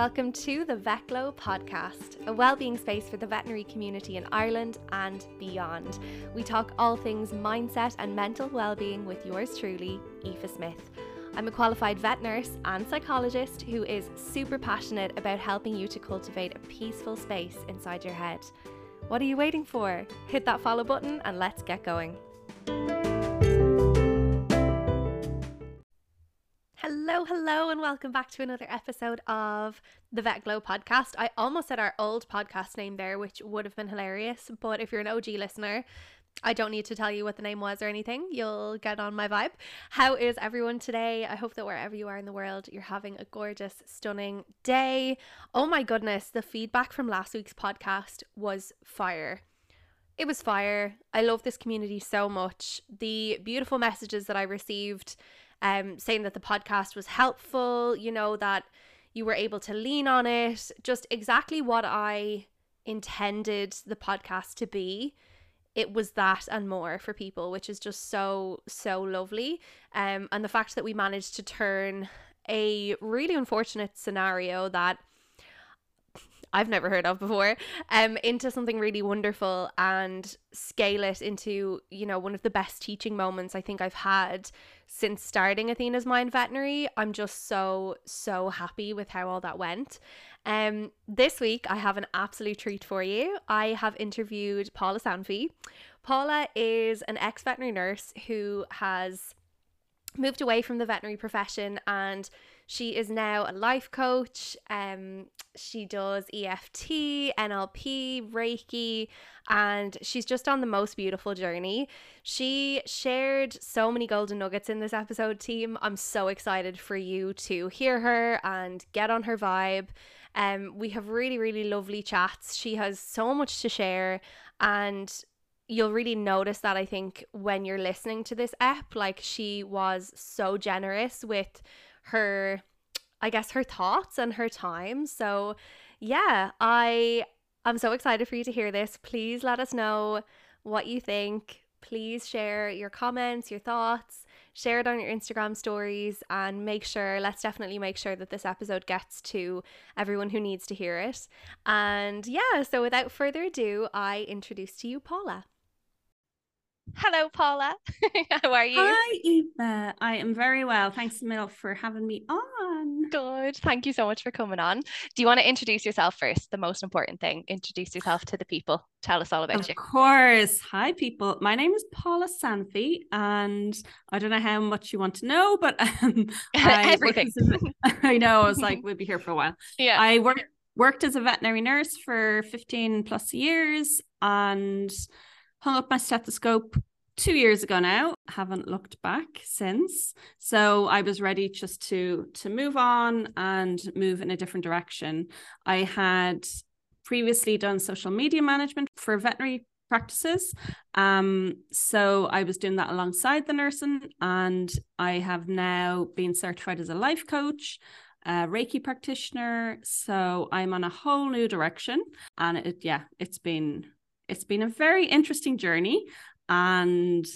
welcome to the VetGlow podcast, a well-being space for the veterinary community in Ireland and beyond. We talk all things mindset and mental well-being with yours truly, Aoife Smith. I'm a qualified vet nurse and psychologist who is super passionate about helping you to cultivate a peaceful space inside your head. What are you waiting for? Hit that follow button and let's get going. And welcome back to another episode of the Vet Glow podcast. I almost said our old podcast name there, which would have been hilarious, but if you're an OG listener, I don't need to tell you what the name was or anything. You'll get on my vibe. How is everyone today? I hope that wherever you are in the world, you're having a gorgeous, stunning day. Oh my goodness, the feedback from last week's podcast was fire. It was fire. I love this community so much. The beautiful messages that I received um, saying that the podcast was helpful, you know, that you were able to lean on it, just exactly what I intended the podcast to be. It was that and more for people, which is just so, so lovely. Um, and the fact that we managed to turn a really unfortunate scenario that I've never heard of before, um, into something really wonderful and scale it into, you know, one of the best teaching moments I think I've had since starting Athena's Mind Veterinary. I'm just so, so happy with how all that went. Um, this week I have an absolute treat for you. I have interviewed Paula Sanfi. Paula is an ex veterinary nurse who has moved away from the veterinary profession and she is now a life coach. Um, she does EFT, NLP, Reiki, and she's just on the most beautiful journey. She shared so many golden nuggets in this episode, team. I'm so excited for you to hear her and get on her vibe. Um, we have really, really lovely chats. She has so much to share, and you'll really notice that I think when you're listening to this app, like she was so generous with her I guess her thoughts and her time. So yeah, I I'm so excited for you to hear this. Please let us know what you think. Please share your comments, your thoughts, share it on your Instagram stories, and make sure, let's definitely make sure that this episode gets to everyone who needs to hear it. And yeah, so without further ado, I introduce to you Paula. Hello, Paula. How are you? Hi, Aoife. I am very well. Thanks, Mill, for having me on. Good. Thank you so much for coming on. Do you want to introduce yourself first? The most important thing. Introduce yourself to the people. Tell us all about of you. Of course. Hi, people. My name is Paula Sanfi, and I don't know how much you want to know, but um, I everything. I know. I was like, we'll be here for a while. Yeah. I worked worked as a veterinary nurse for 15 plus years and hung up my stethoscope two years ago now. Haven't looked back since. So i was ready just to to move on and move in a different direction. I had previously done social media management for veterinary practices. Um so i was doing that alongside the nursing and i have now been certified as a life coach a reiki practitioner. So i'm on a whole new direction and it yeah it's been it's been a very interesting journey and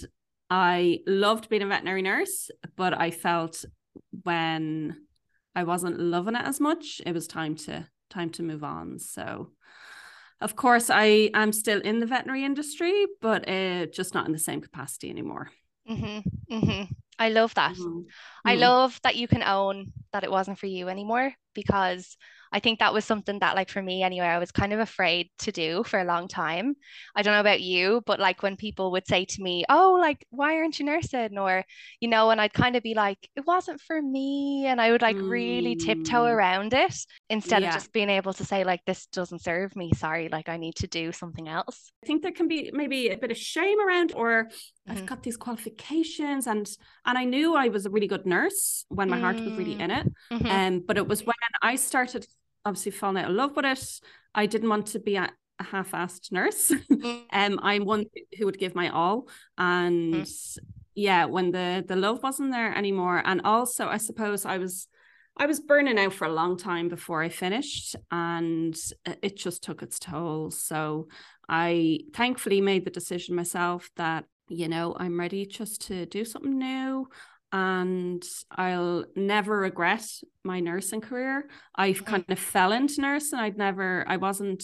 I loved being a veterinary nurse, but I felt when I wasn't loving it as much, it was time to time to move on. So of course I am still in the veterinary industry, but uh, just not in the same capacity anymore. Mm-hmm, mm-hmm. I love that. Mm-hmm. I love that you can own that it wasn't for you anymore because I think that was something that, like, for me anyway, I was kind of afraid to do for a long time. I don't know about you, but like when people would say to me, Oh, like, why aren't you nursing? Or, you know, and I'd kind of be like, It wasn't for me. And I would like mm. really tiptoe mm. around it instead yeah. of just being able to say, like, this doesn't serve me. Sorry, like, I need to do something else. I think there can be maybe a bit of shame around, or I've mm-hmm. got these qualifications and and I knew I was a really good nurse when my mm. heart was really in it. Mm-hmm. Um, but it was when I started obviously fallen out of love with it. I didn't want to be a, a half-assed nurse. Mm. um, I'm one who would give my all, and mm. yeah, when the the love wasn't there anymore, and also I suppose I was I was burning out for a long time before I finished, and it just took its toll. So I thankfully made the decision myself that you know I'm ready just to do something new and I'll never regret my nursing career. I've kind of fell into nursing. I'd never, I wasn't,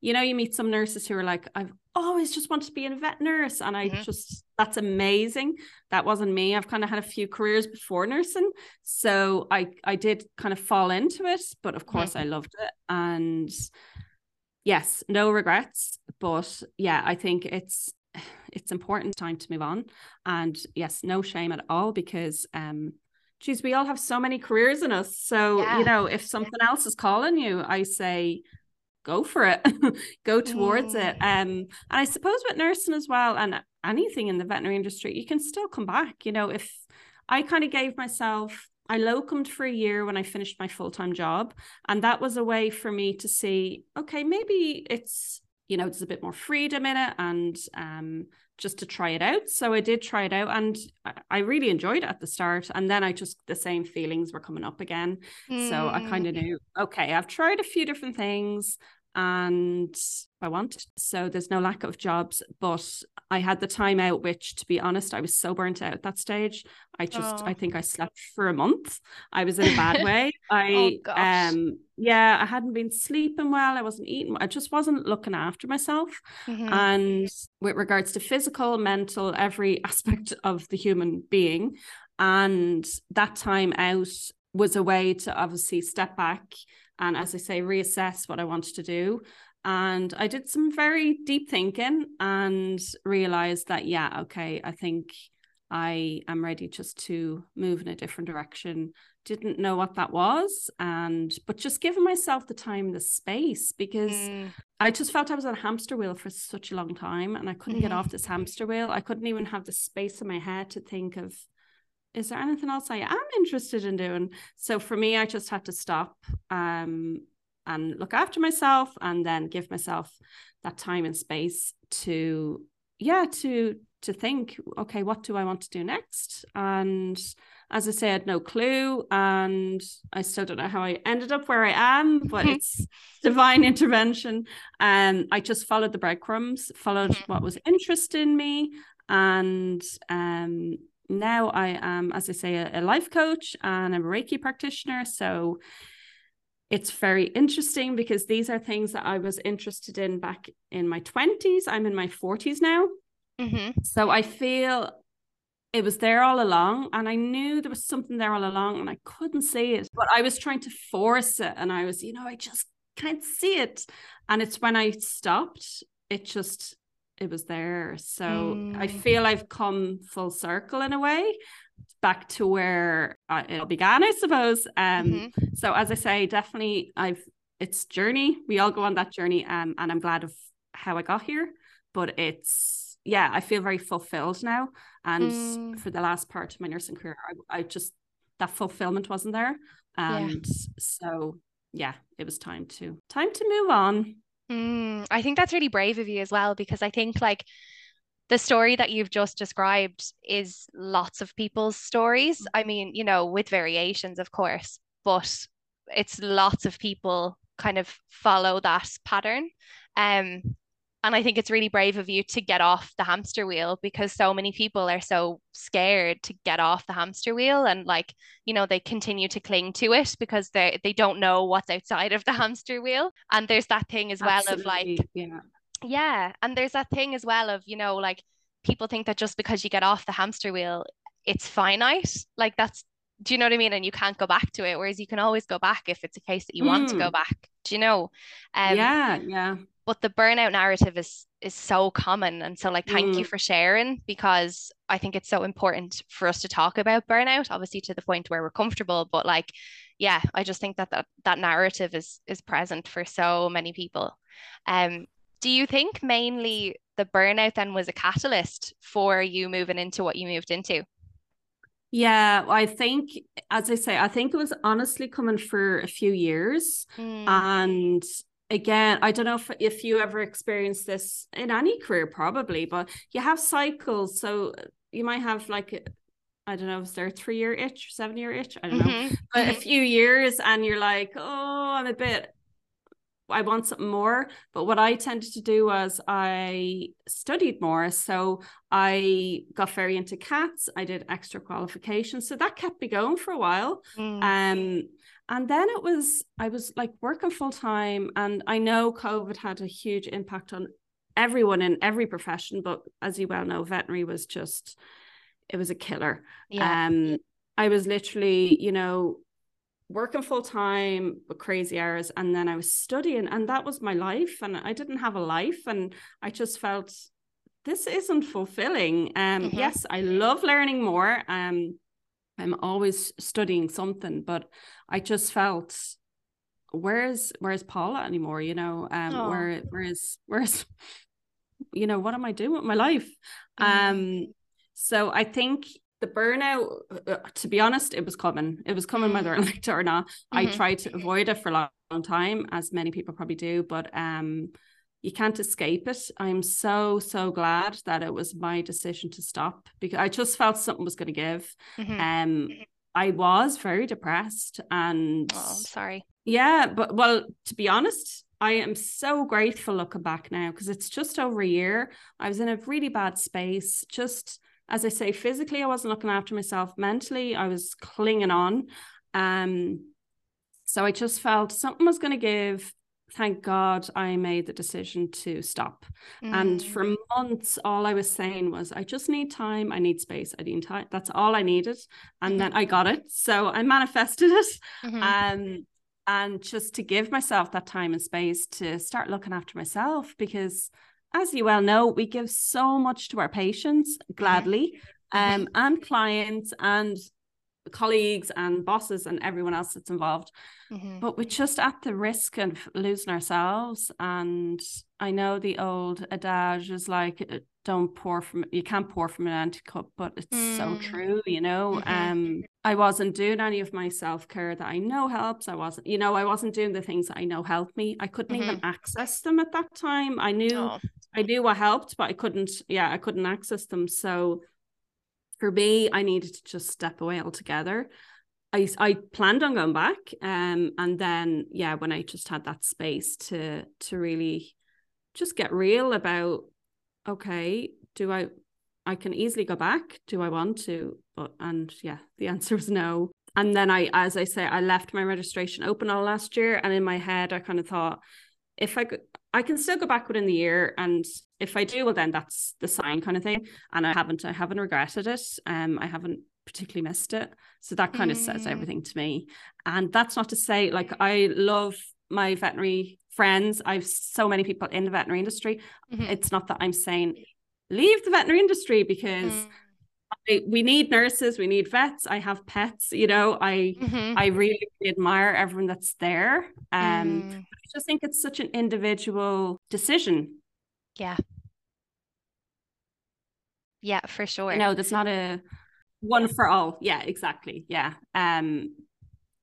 you know, you meet some nurses who are like, I've always just wanted to be a vet nurse. And I mm-hmm. just, that's amazing. That wasn't me. I've kind of had a few careers before nursing. So I, I did kind of fall into it, but of course mm-hmm. I loved it. And yes, no regrets. But yeah, I think it's, it's important time to move on. And yes, no shame at all because um geez, we all have so many careers in us. So, yeah. you know, if something else is calling you, I say go for it. go towards mm. it. Um and I suppose with nursing as well and anything in the veterinary industry, you can still come back. You know, if I kind of gave myself I locumed for a year when I finished my full time job. And that was a way for me to see, okay, maybe it's you know, there's a bit more freedom in it and um, just to try it out. So I did try it out and I really enjoyed it at the start. And then I just, the same feelings were coming up again. Mm. So I kind of knew, okay, I've tried a few different things and I want. So there's no lack of jobs, but I had the time out, which to be honest, I was so burnt out at that stage. I just, oh. I think I slept for a month. I was in a bad way. I, oh, um, yeah, I hadn't been sleeping well. I wasn't eating. I just wasn't looking after myself. Mm-hmm. And with regards to physical, mental, every aspect of the human being. And that time out was a way to obviously step back and as I say, reassess what I wanted to do. And I did some very deep thinking and realized that, yeah, okay, I think I am ready just to move in a different direction. Didn't know what that was. And, but just giving myself the time, the space, because mm. I just felt I was on a hamster wheel for such a long time and I couldn't mm. get off this hamster wheel. I couldn't even have the space in my head to think of, is there anything else I am interested in doing? So for me, I just had to stop um, and look after myself and then give myself that time and space to, yeah, to to think, okay, what do I want to do next? And as I said, no clue. And I still don't know how I ended up where I am, but it's divine intervention. And I just followed the breadcrumbs, followed mm-hmm. what was interesting me. And um, now I am, as I say, a, a life coach and I'm a Reiki practitioner. So it's very interesting because these are things that I was interested in back in my 20s. I'm in my 40s now. Mm-hmm. So I feel it was there all along and I knew there was something there all along and I couldn't see it. But I was trying to force it and I was, you know, I just can't see it. And it's when I stopped, it just it was there. So mm. I feel I've come full circle in a way back to where uh, it all began, I suppose. Um, mm-hmm. so as I say, definitely I've it's journey. We all go on that journey, um, and I'm glad of how I got here. But it's yeah, I feel very fulfilled now. And mm. for the last part of my nursing career, I, I just that fulfillment wasn't there, and yeah. so yeah, it was time to time to move on. Mm, I think that's really brave of you as well, because I think like the story that you've just described is lots of people's stories. I mean, you know, with variations, of course, but it's lots of people kind of follow that pattern. Um, and I think it's really brave of you to get off the hamster wheel because so many people are so scared to get off the hamster wheel and like, you know, they continue to cling to it because they they don't know what's outside of the hamster wheel. And there's that thing as well Absolutely. of like yeah. Yeah, and there's that thing as well of, you know, like people think that just because you get off the hamster wheel, it's finite. Like that's do you know what I mean? And you can't go back to it. Whereas you can always go back if it's a case that you mm. want to go hmm. back. Do you know? Um, yeah, yeah but the burnout narrative is is so common and so like thank mm. you for sharing because i think it's so important for us to talk about burnout obviously to the point where we're comfortable but like yeah i just think that that, that narrative is is present for so many people um do you think mainly the burnout then was a catalyst for you moving into what you moved into yeah, I think, as I say, I think it was honestly coming for a few years. Mm. And again i don't know if, if you ever experienced this in any career probably but you have cycles so you might have like I don't know, is there a three year itch, seven year itch? I don't know. Mm-hmm. But a mm-hmm. few years and you're like, oh, I'm a bit I want something more. But what I tended to do was I studied more. So I got very into cats. I did extra qualifications. So that kept me going for a while. Mm. Um, and then it was, I was like working full time. And I know COVID had a huge impact on everyone in every profession. But as you well know, veterinary was just, it was a killer. Yeah. Um, I was literally, you know, working full time with crazy hours and then I was studying and that was my life and I didn't have a life and I just felt this isn't fulfilling um mm-hmm. yes I love learning more um I'm always studying something but I just felt where's where's Paula anymore you know um oh. where where's where's you know what am I doing with my life mm-hmm. um so I think the burnout, uh, to be honest, it was coming. It was coming whether I mm. liked it or not. Mm-hmm. I tried to avoid it for a long, long time, as many people probably do, but um, you can't escape it. I'm so, so glad that it was my decision to stop because I just felt something was going to give. Mm-hmm. Um, I was very depressed and oh, I'm sorry. Yeah, but well, to be honest, I am so grateful looking back now because it's just over a year. I was in a really bad space, just as I say, physically, I wasn't looking after myself. Mentally, I was clinging on. Um, so I just felt something was going to give. Thank God I made the decision to stop. Mm. And for months, all I was saying was, I just need time. I need space. I need time. That's all I needed. And then I got it. So I manifested it. Mm-hmm. Um, and just to give myself that time and space to start looking after myself because as you well know, we give so much to our patients gladly, um, and clients and colleagues and bosses and everyone else that's involved. Mm-hmm. But we're just at the risk of losing ourselves. And I know the old adage is like, uh, don't pour from you can't pour from an empty cup, but it's mm. so true, you know. Mm-hmm. Um, I wasn't doing any of my self-care that I know helps. I wasn't, you know, I wasn't doing the things that I know help me. I couldn't mm-hmm. even access them at that time. I knew oh. I knew what helped, but I couldn't, yeah, I couldn't access them. So for me, I needed to just step away altogether. I I planned on going back. Um and then yeah, when I just had that space to to really just get real about okay, do I I can easily go back. Do I want to? But and yeah, the answer was no. And then I, as I say, I left my registration open all last year, and in my head, I kind of thought, if I could, I can still go back within the year, and if I do, well, then that's the sign, kind of thing. And I haven't, I haven't regretted it. Um, I haven't particularly missed it. So that kind mm. of says everything to me. And that's not to say, like, I love my veterinary friends. I've so many people in the veterinary industry. Mm-hmm. It's not that I'm saying leave the veterinary industry because mm. I, we need nurses, we need vets. I have pets, you know. I mm-hmm. I really, admire everyone that's there. Um, mm. I just think it's such an individual decision. Yeah. Yeah, for sure. You know, there's not a one for all. Yeah, exactly. Yeah. Um,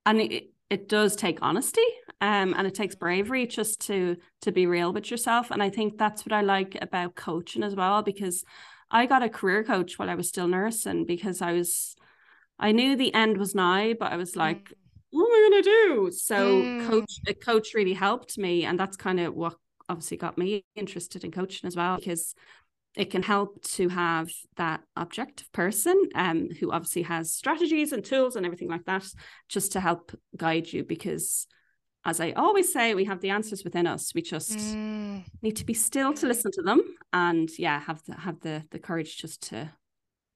and it, it does take honesty um, and it takes bravery just to to be real with yourself and i think that's what i like about coaching as well because i got a career coach while i was still nursing because i was i knew the end was nigh but i was like mm. what am i going to do so mm. coach a coach really helped me and that's kind of what obviously got me interested in coaching as well because it can help to have that objective person um, who obviously has strategies and tools and everything like that just to help guide you because as I always say, we have the answers within us. We just mm. need to be still to listen to them, and yeah, have the have the the courage just to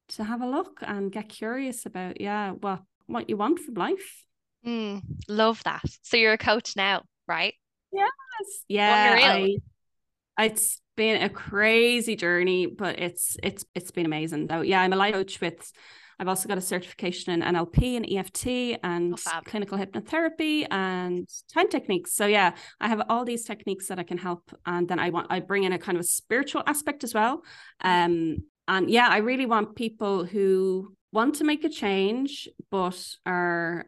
to have a look and get curious about yeah what what you want from life. Mm. Love that. So you're a coach now, right? Yes. Yeah. I, it's been a crazy journey, but it's it's it's been amazing. Though, yeah, I'm a life coach with I've also got a certification in NLP and EFT and oh, clinical hypnotherapy and time techniques. So yeah, I have all these techniques that I can help. And then I want I bring in a kind of a spiritual aspect as well. Um, and yeah, I really want people who want to make a change but are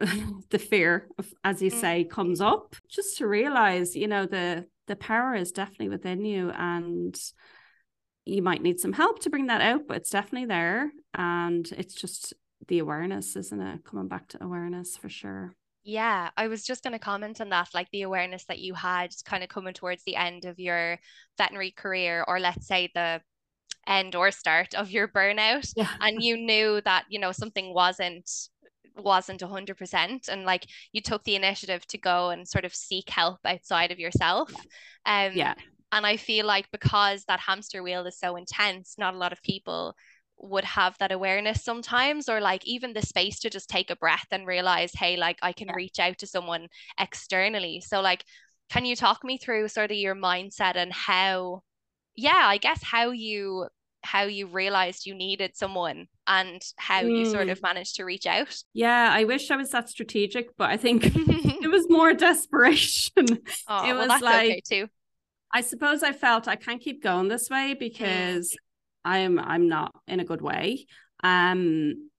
the fear of, as you say, comes up. Just to realize, you know, the the power is definitely within you and you might need some help to bring that out, but it's definitely there. And it's just the awareness, isn't it? Coming back to awareness for sure. Yeah, I was just going to comment on that, like the awareness that you had kind of coming towards the end of your veterinary career, or let's say the end or start of your burnout, Yeah. and you knew that, you know, something wasn't wasn't 100% and like you took the initiative to go and sort of seek help outside of yourself. Um Yeah. And I feel like because that hamster wheel is so intense, not a lot of people would have that awareness sometimes or like even the space to just take a breath and realize hey like I can Yeah. reach out to someone externally so like can you talk me through sort of your mindset and how yeah I guess how you how you realized you needed someone and how you sort Mm. of managed to reach out Yeah, I wish I was that strategic, but I think it was more desperation. oh It well was okay like- too I suppose I felt I can't keep going this way because I'm I'm not in a good way. Um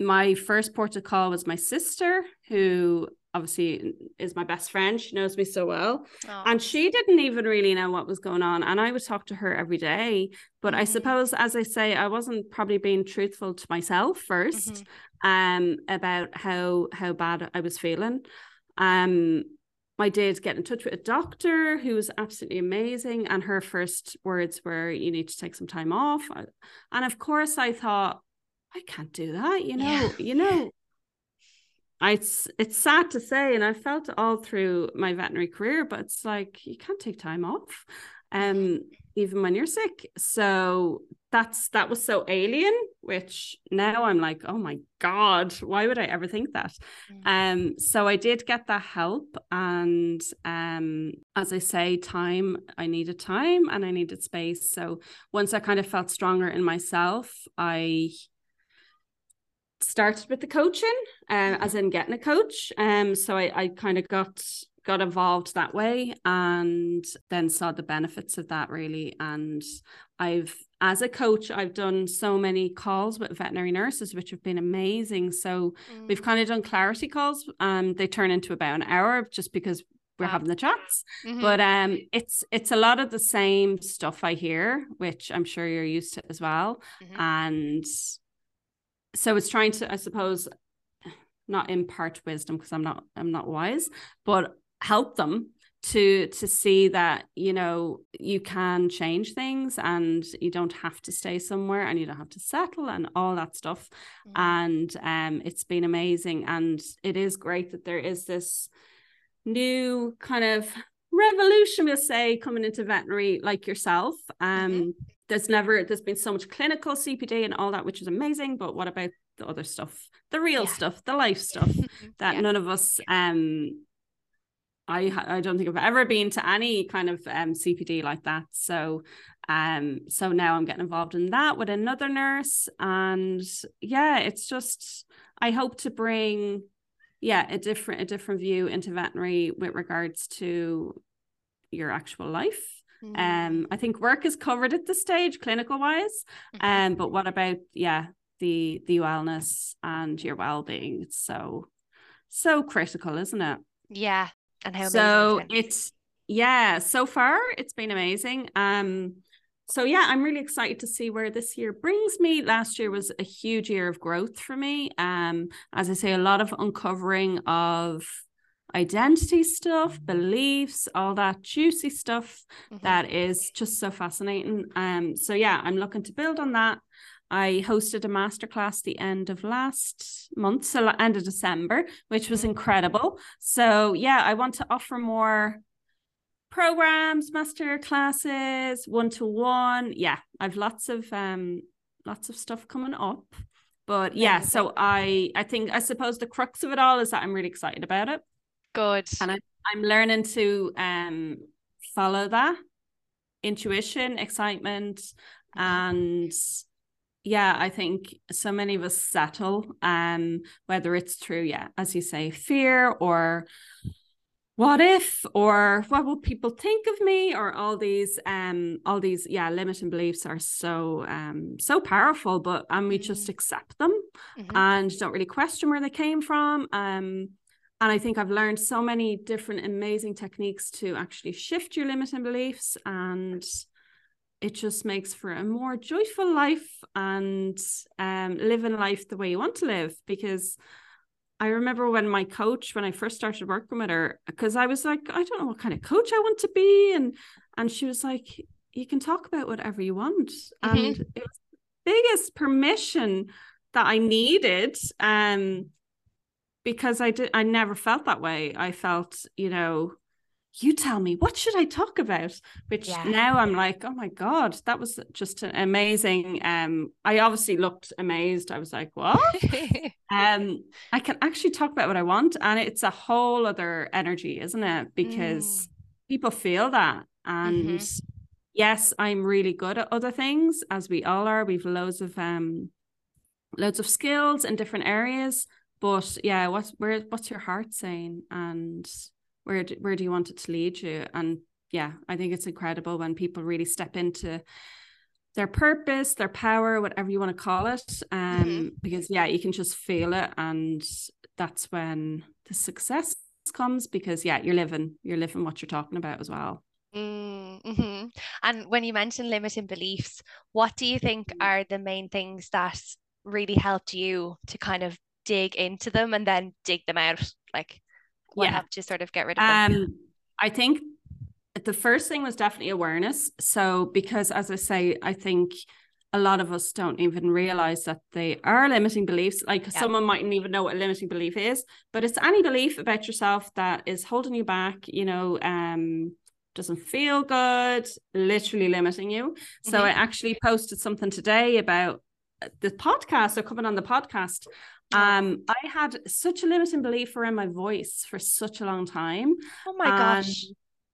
my first port of call was my sister, who obviously is my best friend. She knows me so well. oh. And she didn't even really know what was going on. And I would talk to her every day. But I Mhm. suppose, as I say, I wasn't probably being truthful to myself 1st um, about how how bad I was feeling. Um, I did get in touch with a doctor who was absolutely amazing. And her first words were, you need to take some time off. And of course I thought, I can't do that, you know, Yeah. you know. I, it's it's sad to say, and I felt it all through my veterinary career, but it's like you can't take time off, um, even when you're sick. So that's that was so alien, which now I'm like, oh my god, why would I ever think that? Mhm. Um, so I did get that help, and um, as I say, time I needed time and I needed space. So once I kind of felt stronger in myself, I started with the coaching, uh, as in getting a coach. Um, so I, I kind of got got involved that way and then saw the benefits of that really. And I've as a coach, I've done so many calls with veterinary nurses, which have been amazing. So we've Mm. kind of done clarity calls. Um, they turn into about an hour just because we're having the chats. Mhm. But um, it's it's a lot of the same stuff I hear, which I'm sure you're used to as well Mhm. and so it's trying to i suppose not impart wisdom because i'm not i'm not wise but help them to to see that you know you can change things and you don't have to stay somewhere and you don't have to settle and all that stuff Mhm. and um it's been amazing and it is great that there is this new kind of revolution we'll say coming into veterinary like yourself um Mhm. there's never there's been so much clinical cpd and all that which is amazing but what about the other stuff the real Yeah. stuff the life stuff that Yeah. none of us um I I don't think I've ever been to any kind of um CPD like that. So um so now I'm getting involved in that with another nurse and yeah, it's just I hope to bring yeah, a different a different view into veterinary with regards to your actual life. Mhm. Um I think work is covered at this stage clinical wise. Mhm. Um but what about yeah, the the wellness and your well-being? It's so so critical, isn't it? yeah and how so it's it's yeah so far it's been amazing. Um so yeah i'm really excited to see where this year brings me. Last year was a huge year of growth for me. Um as i say a lot of uncovering of identity stuff beliefs all that juicy stuff Mhm. that is just so fascinating. Um so yeah i'm looking to build on that I hosted a masterclass the end of last month, so end of December, which was Mhm. incredible. So yeah, I want to offer more programs, master classes, one to one. Yeah, I've lots of um lots of stuff coming up. But yeah, so I I think I suppose the crux of it all is that I'm really excited about it. good And I, I'm learning to um follow that intuition, excitement, and yeah, I think so many of us settle, um, whether it's through, yeah, as you say, fear or what if or what will people think of me or all these um all these yeah limiting beliefs are so um so powerful but and we just Mm. accept them Mhm. and don't really question where they came from um and I think I've learned so many different amazing techniques to actually shift your limiting beliefs and it just makes for a more joyful life and um living life the way you want to live because I remember when my coach, when I first started working with her, because I was like, I don't know what kind of coach I want to be. And and she was like, you can talk about whatever you want. Mm-hmm. And it was the biggest permission that I needed. Um because I did I never felt that way. I felt, you know, you tell me what should i talk about which yeah. now i'm like oh my god that was just amazing um i obviously looked amazed i was like what um i can actually talk about what i want and it's a whole other energy isn't it because mm. people feel that and mm-hmm. yes i'm really good at other things as we all are we've loads of um loads of skills in different areas but yeah what's where what's your heart saying and where do, where do you want it to lead you and yeah i think it's incredible when people really step into their purpose their power whatever you want to call it um mm-hmm. because yeah you can just feel it and that's when the success comes because yeah you're living you're living what you're talking about as well mm-hmm. and when you mention limiting beliefs what do you think mm-hmm. are the main things that really helped you to kind of dig into them and then dig them out like yeah. you sort of get rid of them? Um, I think the first thing was definitely awareness. So because as I say, I think a lot of us don't even realize that they are limiting beliefs. Like yeah. someone mightn't even know what a limiting belief is, but it's any belief about yourself that is holding you back, you know, um, doesn't feel good, literally limiting you. So mm-hmm. I actually posted something today about the podcast or coming on the podcast um, I had such a limiting belief around my voice for such a long time. Oh my gosh.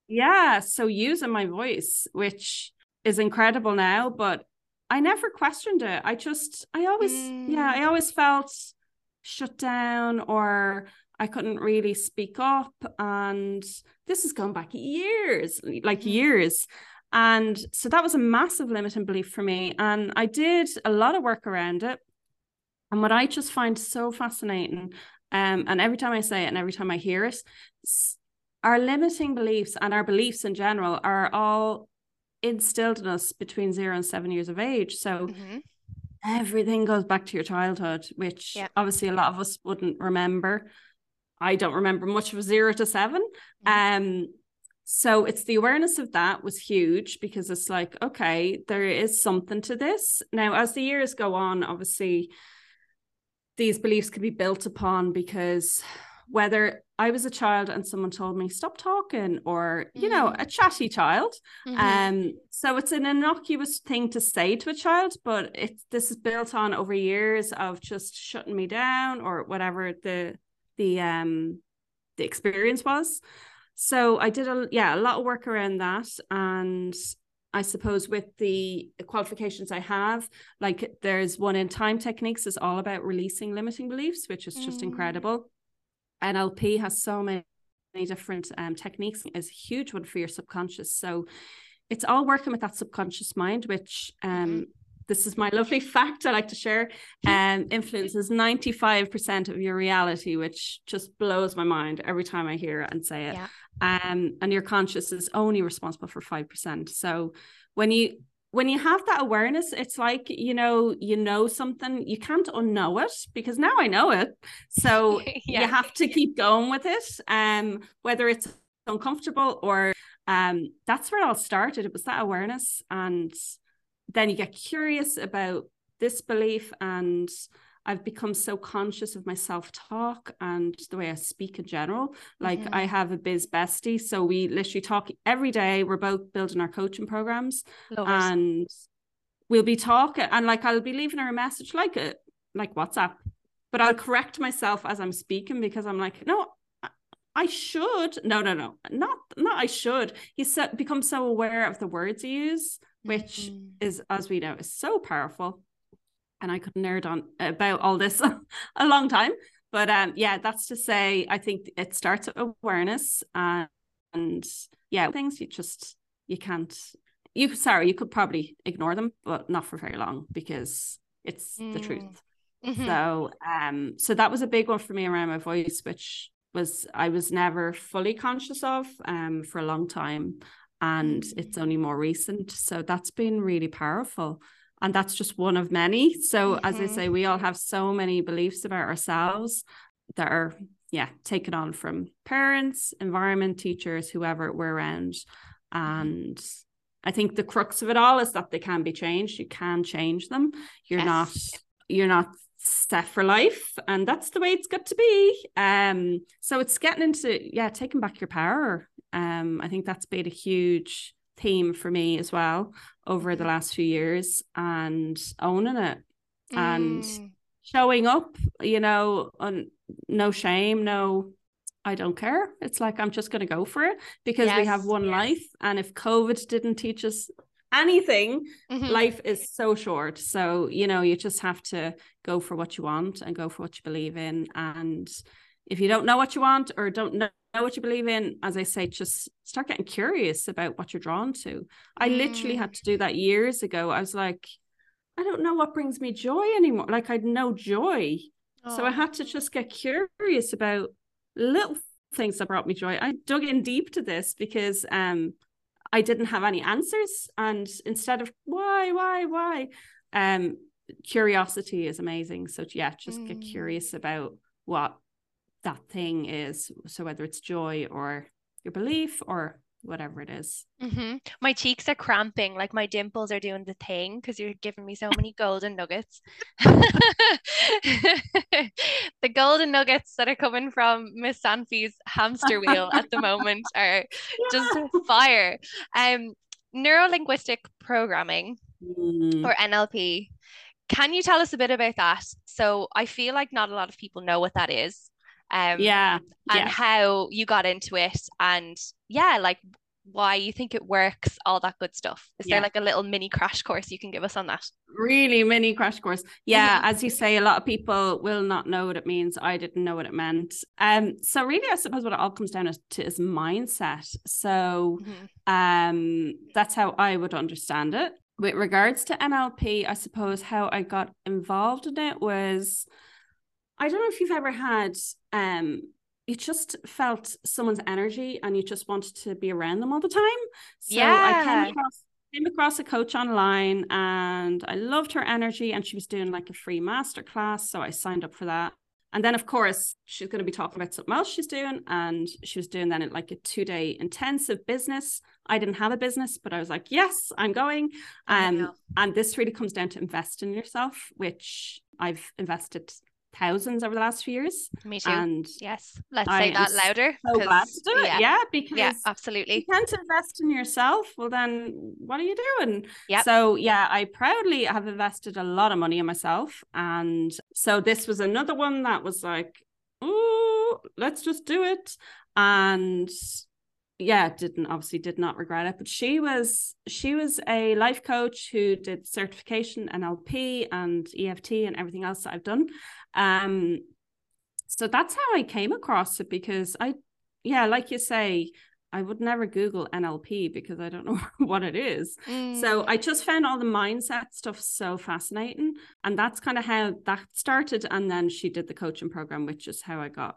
Yeah. So using my voice, which is incredible now, but I never questioned it. I just, I always, mm. yeah, I mm. always felt shut down or I couldn't really speak up. And this is going back years, like mm-hmm. years. And so that was a massive limiting belief for me. And I did a lot of work around it. And what I just find so fascinating, um, and every time I say it and every time I hear it, our limiting beliefs and our beliefs in general are all instilled in us between zero and seven years of age. So mm-hmm. everything goes back to your childhood, which yeah. obviously a lot of us wouldn't remember. I don't remember much of zero to 7 mm-hmm. Um, so it's the awareness of that was huge because it's like, okay, there is something to this. Now, as the years go on, obviously these beliefs can be built upon because whether I was a child and someone told me stop talking or you know a mm. chatty child mm-hmm. um so it's an innocuous thing to say to a child but it's this is built on over years of just shutting me down or whatever the the um the experience was so I did a yeah a lot of work around that and I suppose with the qualifications I have, like there's one in time techniques is all about releasing limiting beliefs, which is just mm. incredible. NLP has so many, many different um, techniques, is a huge one for your subconscious. So it's all working with that subconscious mind, which um, mm-hmm. This is my lovely fact I like to share, um, influences 95% of your reality, which just blows my mind every time I hear it and say it. Yeah. Um, and your conscious is only responsible for 5% so when you when you have that awareness it's like you know you know something you can't unknow it because now i know it. So yeah. you have to keep going with it um whether it's uncomfortable or um that's where it all started. It was that awareness and then you get curious about this belief and I've become so conscious of my self talk and the way I speak in general. Like mm-hmm. I have a biz bestie, so we literally talk every day. We're both building our coaching programs, Love and it. we'll be talking. And like I'll be leaving her a message, like a like WhatsApp, but I'll correct myself as I'm speaking because I'm like, no, I should. No, no, no, not not I should. He's so, become so aware of the words he use, which mm-hmm. is, as we know, is so powerful and I could nerd on about all this a long time. But um, yeah, that's to say, I think it starts with awareness and, and yeah, things you just you can't you sorry you could probably ignore them, but not for very long because it's mm. the truth. Mm-hmm. So um, so that was a big one for me around my voice, which was I was never fully conscious of um for a long time, and mm. it's only more recent. So that's been really powerful and that's just one of many so mm-hmm. as i mm-hmm. say we all have so many beliefs about ourselves that are yeah taken on from parents environment teachers whoever we're around and i think the crux of it all is that they can be changed you can change them you're yes. not you're not set for life and that's the way it's got to be um so it's getting into yeah taking back your power um i think that's been a huge theme for me as well over the mm-hmm. last few years and owning it mm. and showing up you know on no shame no I don't care. It's like I'm just going to go for it because yes, we have one yes. life. And if COVID didn't teach us anything, mm-hmm. life is so short. So, you know, you just have to go for what you want and go for what you believe in. And if you don't know what you want or don't know what you believe in, as I say, just start getting curious about what you're drawn to. I mm. literally had to do that years ago. I was like, I don't know what brings me joy anymore. Like I'd no joy. Oh. So I had to just get curious about little things that brought me joy. I dug in deep to this because um I didn't have any answers. And instead of why, why, why, um, curiosity is amazing. So yeah, just mm. get curious about what that thing is. So whether it's joy or your belief or whatever it is. Mm-hmm. My cheeks are cramping, like my dimples are doing the thing because you're giving me so many golden nuggets. the golden nuggets that are coming from Miss Sanfi's hamster wheel at the moment are just fire. Um, neuro linguistic programming mm. or NLP. Can you tell us a bit about that? So I feel like not a lot of people know what that is um yeah and yeah. how you got into it and yeah like why you think it works all that good stuff. Is yeah. there like a little mini crash course you can give us on that? Really mini crash course. Yeah as you say a lot of people will not know what it means. I didn't know what it meant. Um so really i suppose what it all comes down to is mindset. So mm-hmm. um that's how i would understand it. With regards to nlp i suppose how i got involved in it was I don't know if you've ever had um you just felt someone's energy and you just wanted to be around them all the time. So yeah. I came across came across a coach online and I loved her energy and she was doing like a free masterclass. So I signed up for that. And then of course she's going to be talking about something else she's doing. And she was doing then like a two-day intensive business. I didn't have a business, but I was like, yes, I'm going. Um, and this really comes down to invest in yourself, which I've invested thousands over the last few years. Me too. And yes, let's I say that louder. So glad to do it. Yeah, yeah because yeah, absolutely. You can't invest in yourself. Well, then what are you doing? Yeah. So yeah, I proudly have invested a lot of money in myself, and so this was another one that was like, oh, let's just do it, and yeah didn't obviously did not regret it but she was she was a life coach who did certification nlp and eft and everything else that i've done um, so that's how I came across it because I, yeah, like you say, I would never Google NLP because I don't know what it is. Mm. So I just found all the mindset stuff so fascinating. And that's kind of how that started. And then she did the coaching program, which is how I got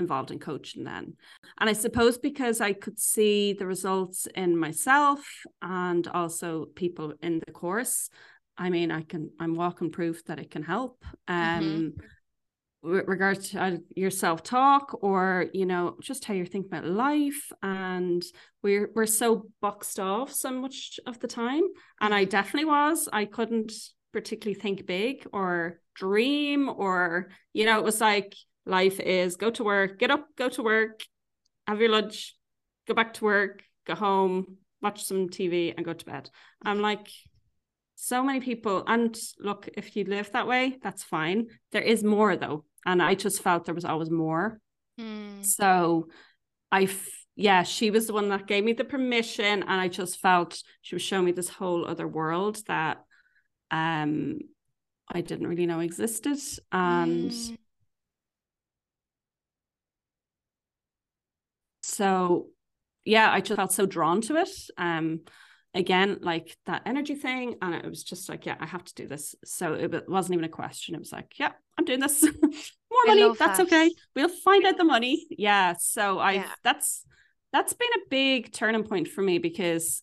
involved in coaching then. And I suppose because I could see the results in myself and also people in the course, I mean, I can, I'm walking proof that it can help. Mm-hmm. Um, mm-hmm. with regards to uh, your self talk or, you know, just how you're thinking about life. And we're, we're so boxed off so much of the time. And I definitely was. I couldn't particularly think big or dream or, you know, it was like life is go to work, get up, go to work, have your lunch, go back to work, go home, watch some TV and go to bed. I'm like, so many people and look if you live that way that's fine there is more though and i just felt there was always more mm. so i f- yeah she was the one that gave me the permission and i just felt she was showing me this whole other world that um i didn't really know existed and mm. so yeah i just felt so drawn to it um again like that energy thing and it was just like yeah i have to do this. So it wasn't even a question. It was like yeah i'm doing this. More money that's that. okay. We'll find out the money. Yeah so i yeah. that's that's been a big turning point for me because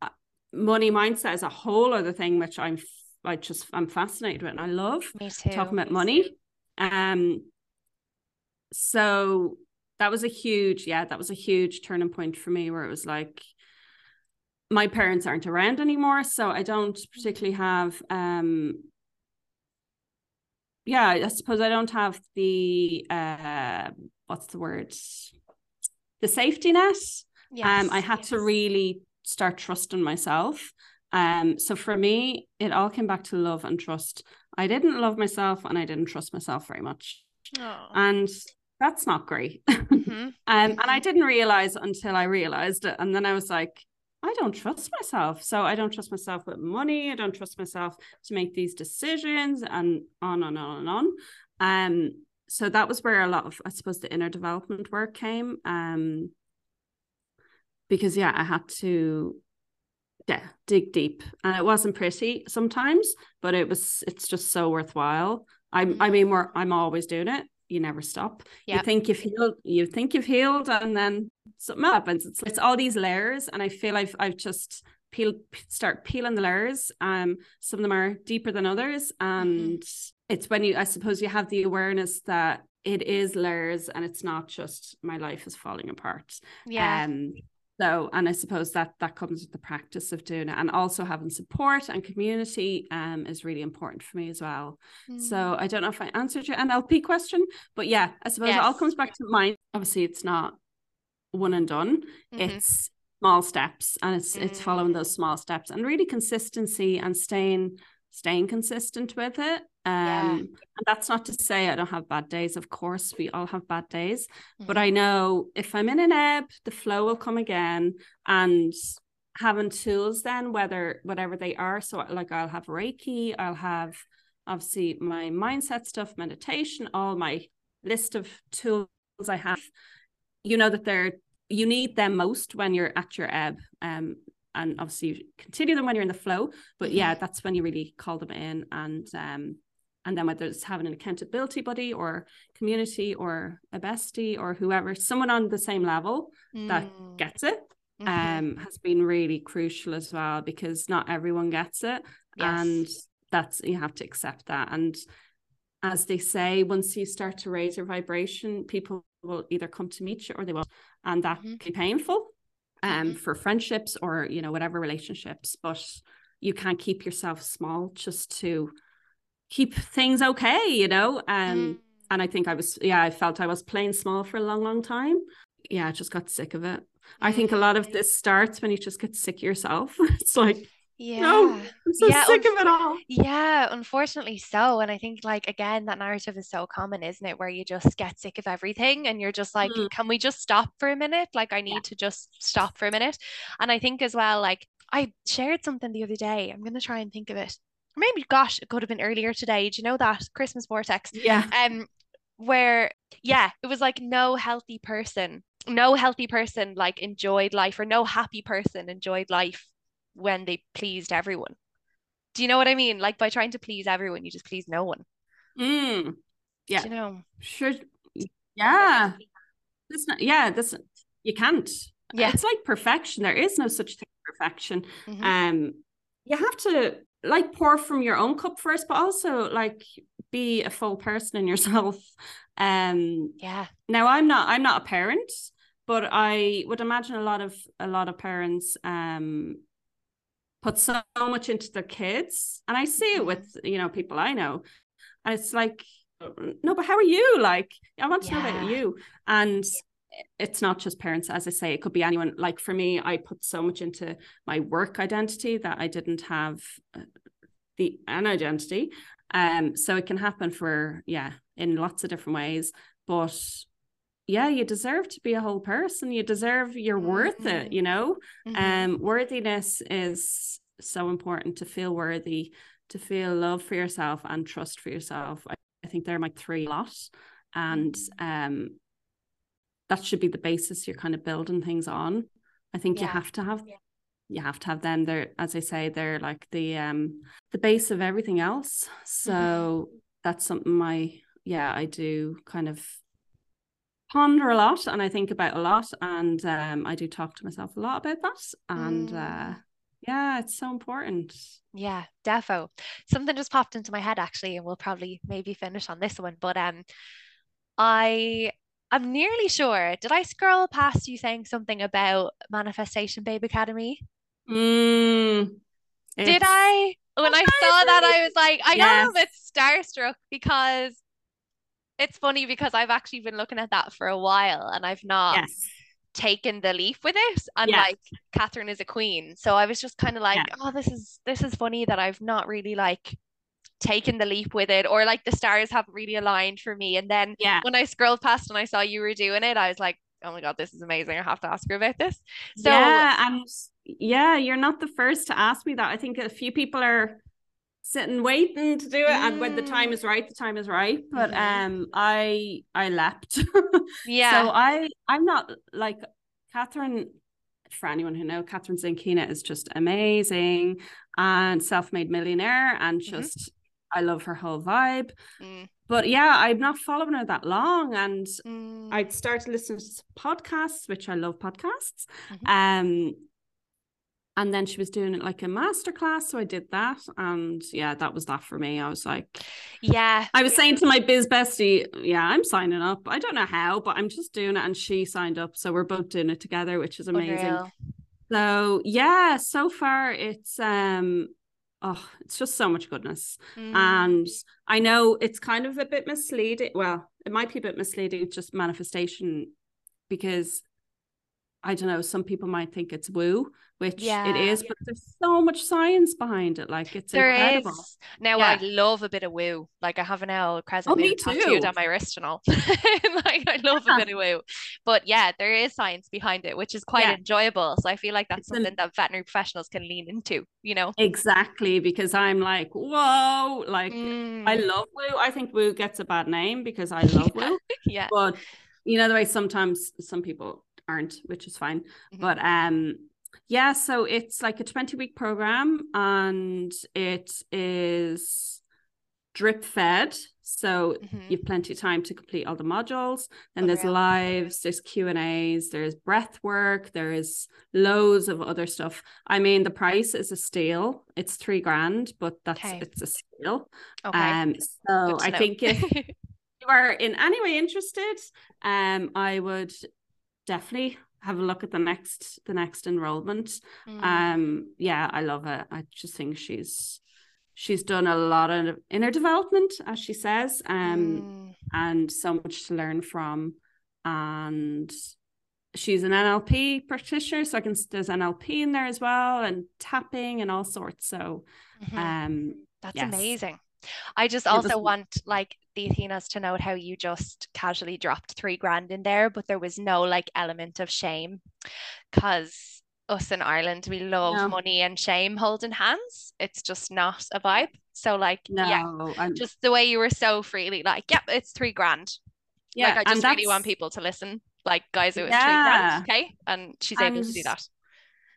uh, money mindset is a whole other thing which i'm i just i'm fascinated with and i love talking about money. um so that was a huge, yeah, that was a huge turning point for me where it was like my parents aren't around anymore. So I don't particularly have um yeah, I suppose I don't have the uh what's the word? The safety net. Yes, um I had yes. to really start trusting myself. Um so for me it all came back to love and trust. I didn't love myself and I didn't trust myself very much. Oh. And that's not great. Mm-hmm. um, and I mm-hmm. didn't realize until I realized it. And then I was like, I don't trust myself. So I don't trust myself with money. I don't trust myself to make these decisions and on and on and on. Um, so that was where a lot of, I suppose, the inner development work came. Um, because yeah, I had to yeah, dig deep. And it wasn't pretty sometimes, but it was it's just so worthwhile. I'm I mean we're I'm always doing it you never stop. Yep. You think you've healed, you think you've healed, and then something happens. It's it's all these layers, and I feel I've I've just peel start peeling the layers. Um, some of them are deeper than others, mm-hmm. and mm-hmm. it's when you I suppose you have the awareness that it is layers, and it's not just my life is falling apart. Yeah. Um, so and i suppose that that comes with the practice of doing it and also having support and community um is really important for me as well mm. so i don't know if i answered your nlp question but yeah i suppose yes. it all comes back to mind obviously it's not one and done mm-hmm. it's small steps and it's mm. it's following those mm. small steps and really consistency and staying staying consistent with it um yeah. and that's not to say i don't have bad days of course we all have bad days mm-hmm. but i know if i'm in an ebb the flow will come again and having tools then whether whatever they are so like i'll have reiki i'll have obviously my mindset stuff meditation all my list of tools i have you know that they're you need them most when you're at your ebb um and obviously you continue them when you're in the flow but mm-hmm. yeah that's when you really call them in and um and then whether it's having an accountability buddy or community or a bestie or whoever someone on the same level mm. that gets it mm-hmm. um has been really crucial as well because not everyone gets it yes. and that's you have to accept that and as they say once you start to raise your vibration people will either come to meet you or they will and that mm-hmm. can be painful um mm-hmm. for friendships or you know whatever relationships but you can't keep yourself small just to keep things okay, you know. Um, mm. and I think I was, yeah, I felt I was playing small for a long, long time. Yeah, I just got sick of it. Mm. I think a lot of this starts when you just get sick yourself. it's like, yeah. No, I'm so yeah, sick un- of it all. Yeah, unfortunately so. And I think like again, that narrative is so common, isn't it? Where you just get sick of everything and you're just like, mm. can we just stop for a minute? Like I need yeah. to just stop for a minute. And I think as well, like I shared something the other day. I'm gonna try and think of it maybe gosh it could have been earlier today. Do you know that? Christmas vortex. Yeah. Um where yeah it was like no healthy person no healthy person like enjoyed life or no happy person enjoyed life when they pleased everyone. Do you know what i mean? Like by trying to please everyone you just please no one. Mm. yeah. Do you know? Sure yeah. That's not yeah that's you can't. Yeah. It's like perfection. There is no such thing as perfection. Mm-hmm. um you have to like pour from your own cup first, but also like be a full person in yourself. Um yeah. Now I'm not I'm not a parent, but I would imagine a lot of a lot of parents um put so much into their kids. And I see it mm-hmm. with, you know, people I know. And it's like, no, but how are you? Like, I want to yeah. know about you. And it's not just parents. As i say it could be anyone. Like for me i put so much into my work identity that i didn't have uh, the an identity. Um so it can happen for yeah in lots of different ways. But yeah you deserve to be a whole person. You deserve you're worth it mm-hmm. you know? Mm-hmm. um worthiness is so important to feel worthy to feel love for yourself and trust for yourself. I, I think they're my three lot. And mm-hmm. um that should be the basis you're kind of building things on. I think yeah. you have to have yeah. you have to have them They're as I say they're like the um the base of everything else. So mm-hmm. that's something I yeah, I do kind of ponder a lot and I think about a lot and um I do talk to myself a lot about that and mm. uh yeah, it's so important. Yeah, defo. Something just popped into my head actually, and we'll probably maybe finish on this one. But um, I I'm nearly sure. Did I scroll past you saying something about Manifestation Babe Academy? Mm, Did I? When I saw that, I was like, I got a bit starstruck because it's funny because I've actually been looking at that for a while and I've not Yes. taken the leap with it. And Yeah. like Catherine is a queen. So I was just kind of like, Yeah. oh, this is this is funny that I've not really like taken the leap with it or like the stars haven't really aligned for me. And then Yeah. when I scrolled past and I saw you were doing it, I was like, oh my God, this is amazing. I have to ask her about this. So yeah, and yeah, you're not the first to ask me that. I think a few people are sitting waiting to do it, and when the time Mm. is right, the time is right. But Mhm. um, I I leapt. yeah. So I I'm not like Catherine. For anyone who know, Catherine Zenkina is just amazing and self-made millionaire, and Mhm. just I love her whole vibe. Mm, But yeah, I'm not following her that long, and mm, I'd started listening to podcasts, which I love podcasts. Mhm. Um, and then she was doing it like a masterclass, so I did that, and yeah, that was that for me. I was like, yeah. I was saying to my biz bestie, yeah, I'm signing up. I don't know how, but I'm just doing it, and she signed up, so we're both doing it together, which is amazing. Unreal. So yeah, so far it's um, oh, it's just so much goodness. Mm, And I know it's kind of a bit misleading. Well, it might be a bit misleading, just manifestation, because I don't know, some people might think it's woo, which Yeah. it is, but there's so much science behind it. Like it's There incredible. is. Now I love a bit of woo. Like I have an L presently me tattooed too. on my wrist and all. Like I love Yeah. a bit of woo. But yeah, there is science behind it, which is quite Yeah. enjoyable. So I feel like that's It's an- something that veterinary professionals can lean into, you know? Exactly, because I'm like, whoa, like I Mm, love woo. I think woo gets a bad name because I love woo. yeah. But you know the way sometimes some people aren't, which is fine. Mhm. But um yeah, so it's like a 20 week program and it is drip fed. So Mhm. you've plenty of time to complete all the modules. Then there's lives, there's Q and A's, there's breath work, there is loads of other stuff. I mean, the price is a steal. It's three grand, but that's Okay. it's a steal. Okay. Um, so I know. think if you are in any way interested, um, I would definitely have a look at the next the next enrollment. Mm, Um, yeah, I love it. I just think she's she's done a lot of inner development, as she says, um, mm, and so much to learn from. And she's an NLP practitioner, so I can there's NLP in there as well, and tapping and all sorts. So, mhm. um, That's yes. amazing. I just also was- want like the Athenas to note how you just casually dropped three grand in there, but there was no like element of shame. Cause us in Ireland, we love No. money and shame holding hands. It's just not a vibe. So like, no, yeah, I'm, just the way you were so freely like, yep, it's three grand. yeah, Like I just really want people to listen. Like, guys, it was Yeah. three grand, okay? And she's able to do that.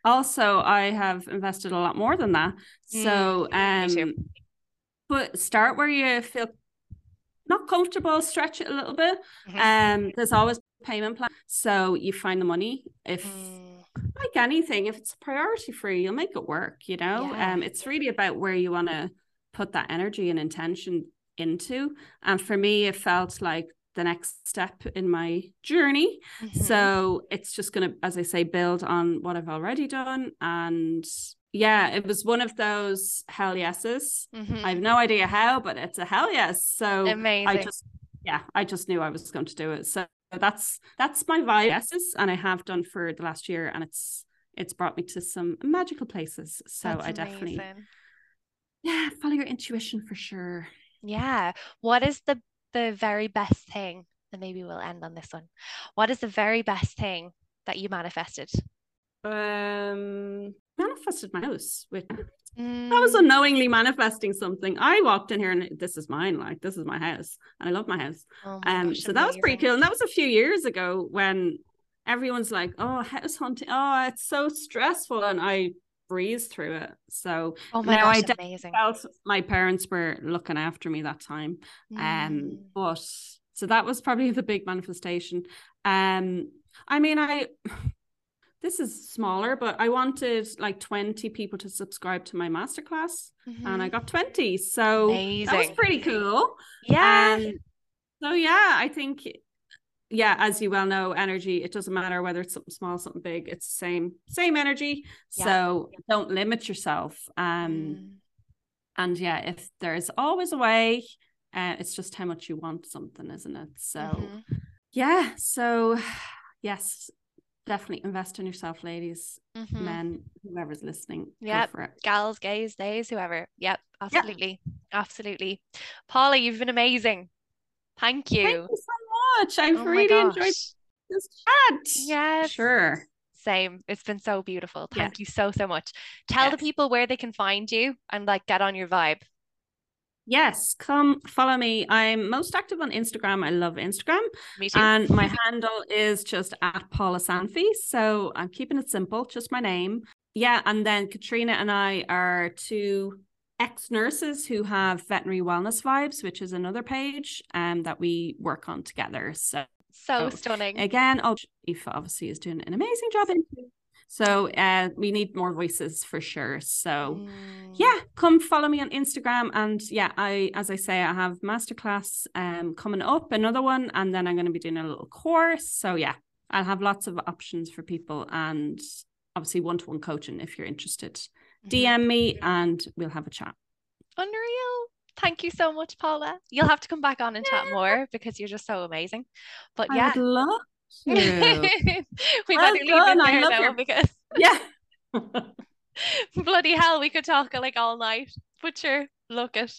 Also, I have invested a lot more than that. So, Mm, um, but start where you feel not comfortable, stretch it a little bit. Mhm. Um, there's always payment plan, so you find the money. If Mm, like anything, if it's a priority for you, you'll make it work. You know, Yeah. um, it's really about where you want to put that energy and intention into. And for me, it felt like the next step in my journey. mhm. So it's just going to, as I say, build on what I've already done. And yeah, it was one of those hell yeses. Mhm. I have no idea how, but it's a hell yes. So Amazing. I just, yeah, I just knew I was going to do it. So that's that's my vibe yeses, and I have done for the last year, and it's it's brought me to some magical places. So That's I definitely, amazing. yeah, follow your intuition for sure. Yeah. What is the the very best thing? And maybe we'll end on this one. What is the very best thing that you manifested? Um, manifested my house, which I Mm, was unknowingly manifesting something. I walked in here and this is mine, like this is my house, and I love my house. oh my Um, gosh, so that was pretty cool, and that was a few years ago when everyone's like, "Oh, house hunting, oh, it's so stressful," and I breezed through it. So Oh my now I gosh, definitely amazing. felt my parents were looking after me that time. Um, Mm, but so that was probably the big manifestation. Um, I mean, I this is smaller, but I wanted like 20 people to subscribe to my masterclass, and I mhm. got 20. So that was pretty cool. Yeah. Um, so yeah, I think yeah, as you well know, energy, it doesn't matter whether it's something small, something big, it's the same, same energy. Yeah. So don't limit yourself. Um Mm. and yeah, if there's always a way, uh, it's just how much you want something, isn't it? So Mhm. yeah, so yes, definitely invest in yourself, ladies, Mhm. men, whoever's listening. Yep. Gals, gays, days, whoever. Yep, absolutely. Absolutely. Paula, you've been amazing. Thank you. Thank you so much. I've Oh really enjoyed this chat. Yes. Sure. Same. It's been so beautiful. Yeah. Thank you so, so much. Tell the people where they can find you and like get on your vibe. Yes, come follow me. I'm most active on Instagram. I love Instagram. Me too. And my handle is just at Paula Sanfi. So I'm keeping it simple, just my name. Yeah. And then Katrina and I are two ex nurses who have veterinary wellness vibes, which is another page um, that we work on together. So so stunning. again, oh, Aoife obviously is doing an amazing job. In so uh, we need more voices for sure. So Mm. yeah come follow me on instagram and yeah i as i say i have masterclass um coming up another one and then i'm going to be doing a little course so yeah i'll have lots of options for people and obviously one-to-one coaching if you're interested dm me and we'll have a chat Unreal. Thank you so much, Paula. You'll have to come back on and chat more because you're just so amazing. But i yeah. love to we Well better leave done, it I there love though your- because yeah bloody hell we could talk like all night. But sure, look it.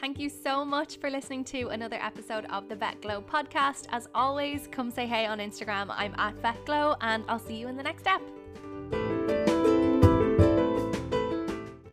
Thank you so much for listening to another episode of the Vet Glow podcast. As always, come say hey on Instagram. I'm at Vet Glow, and I'll see you in the next step.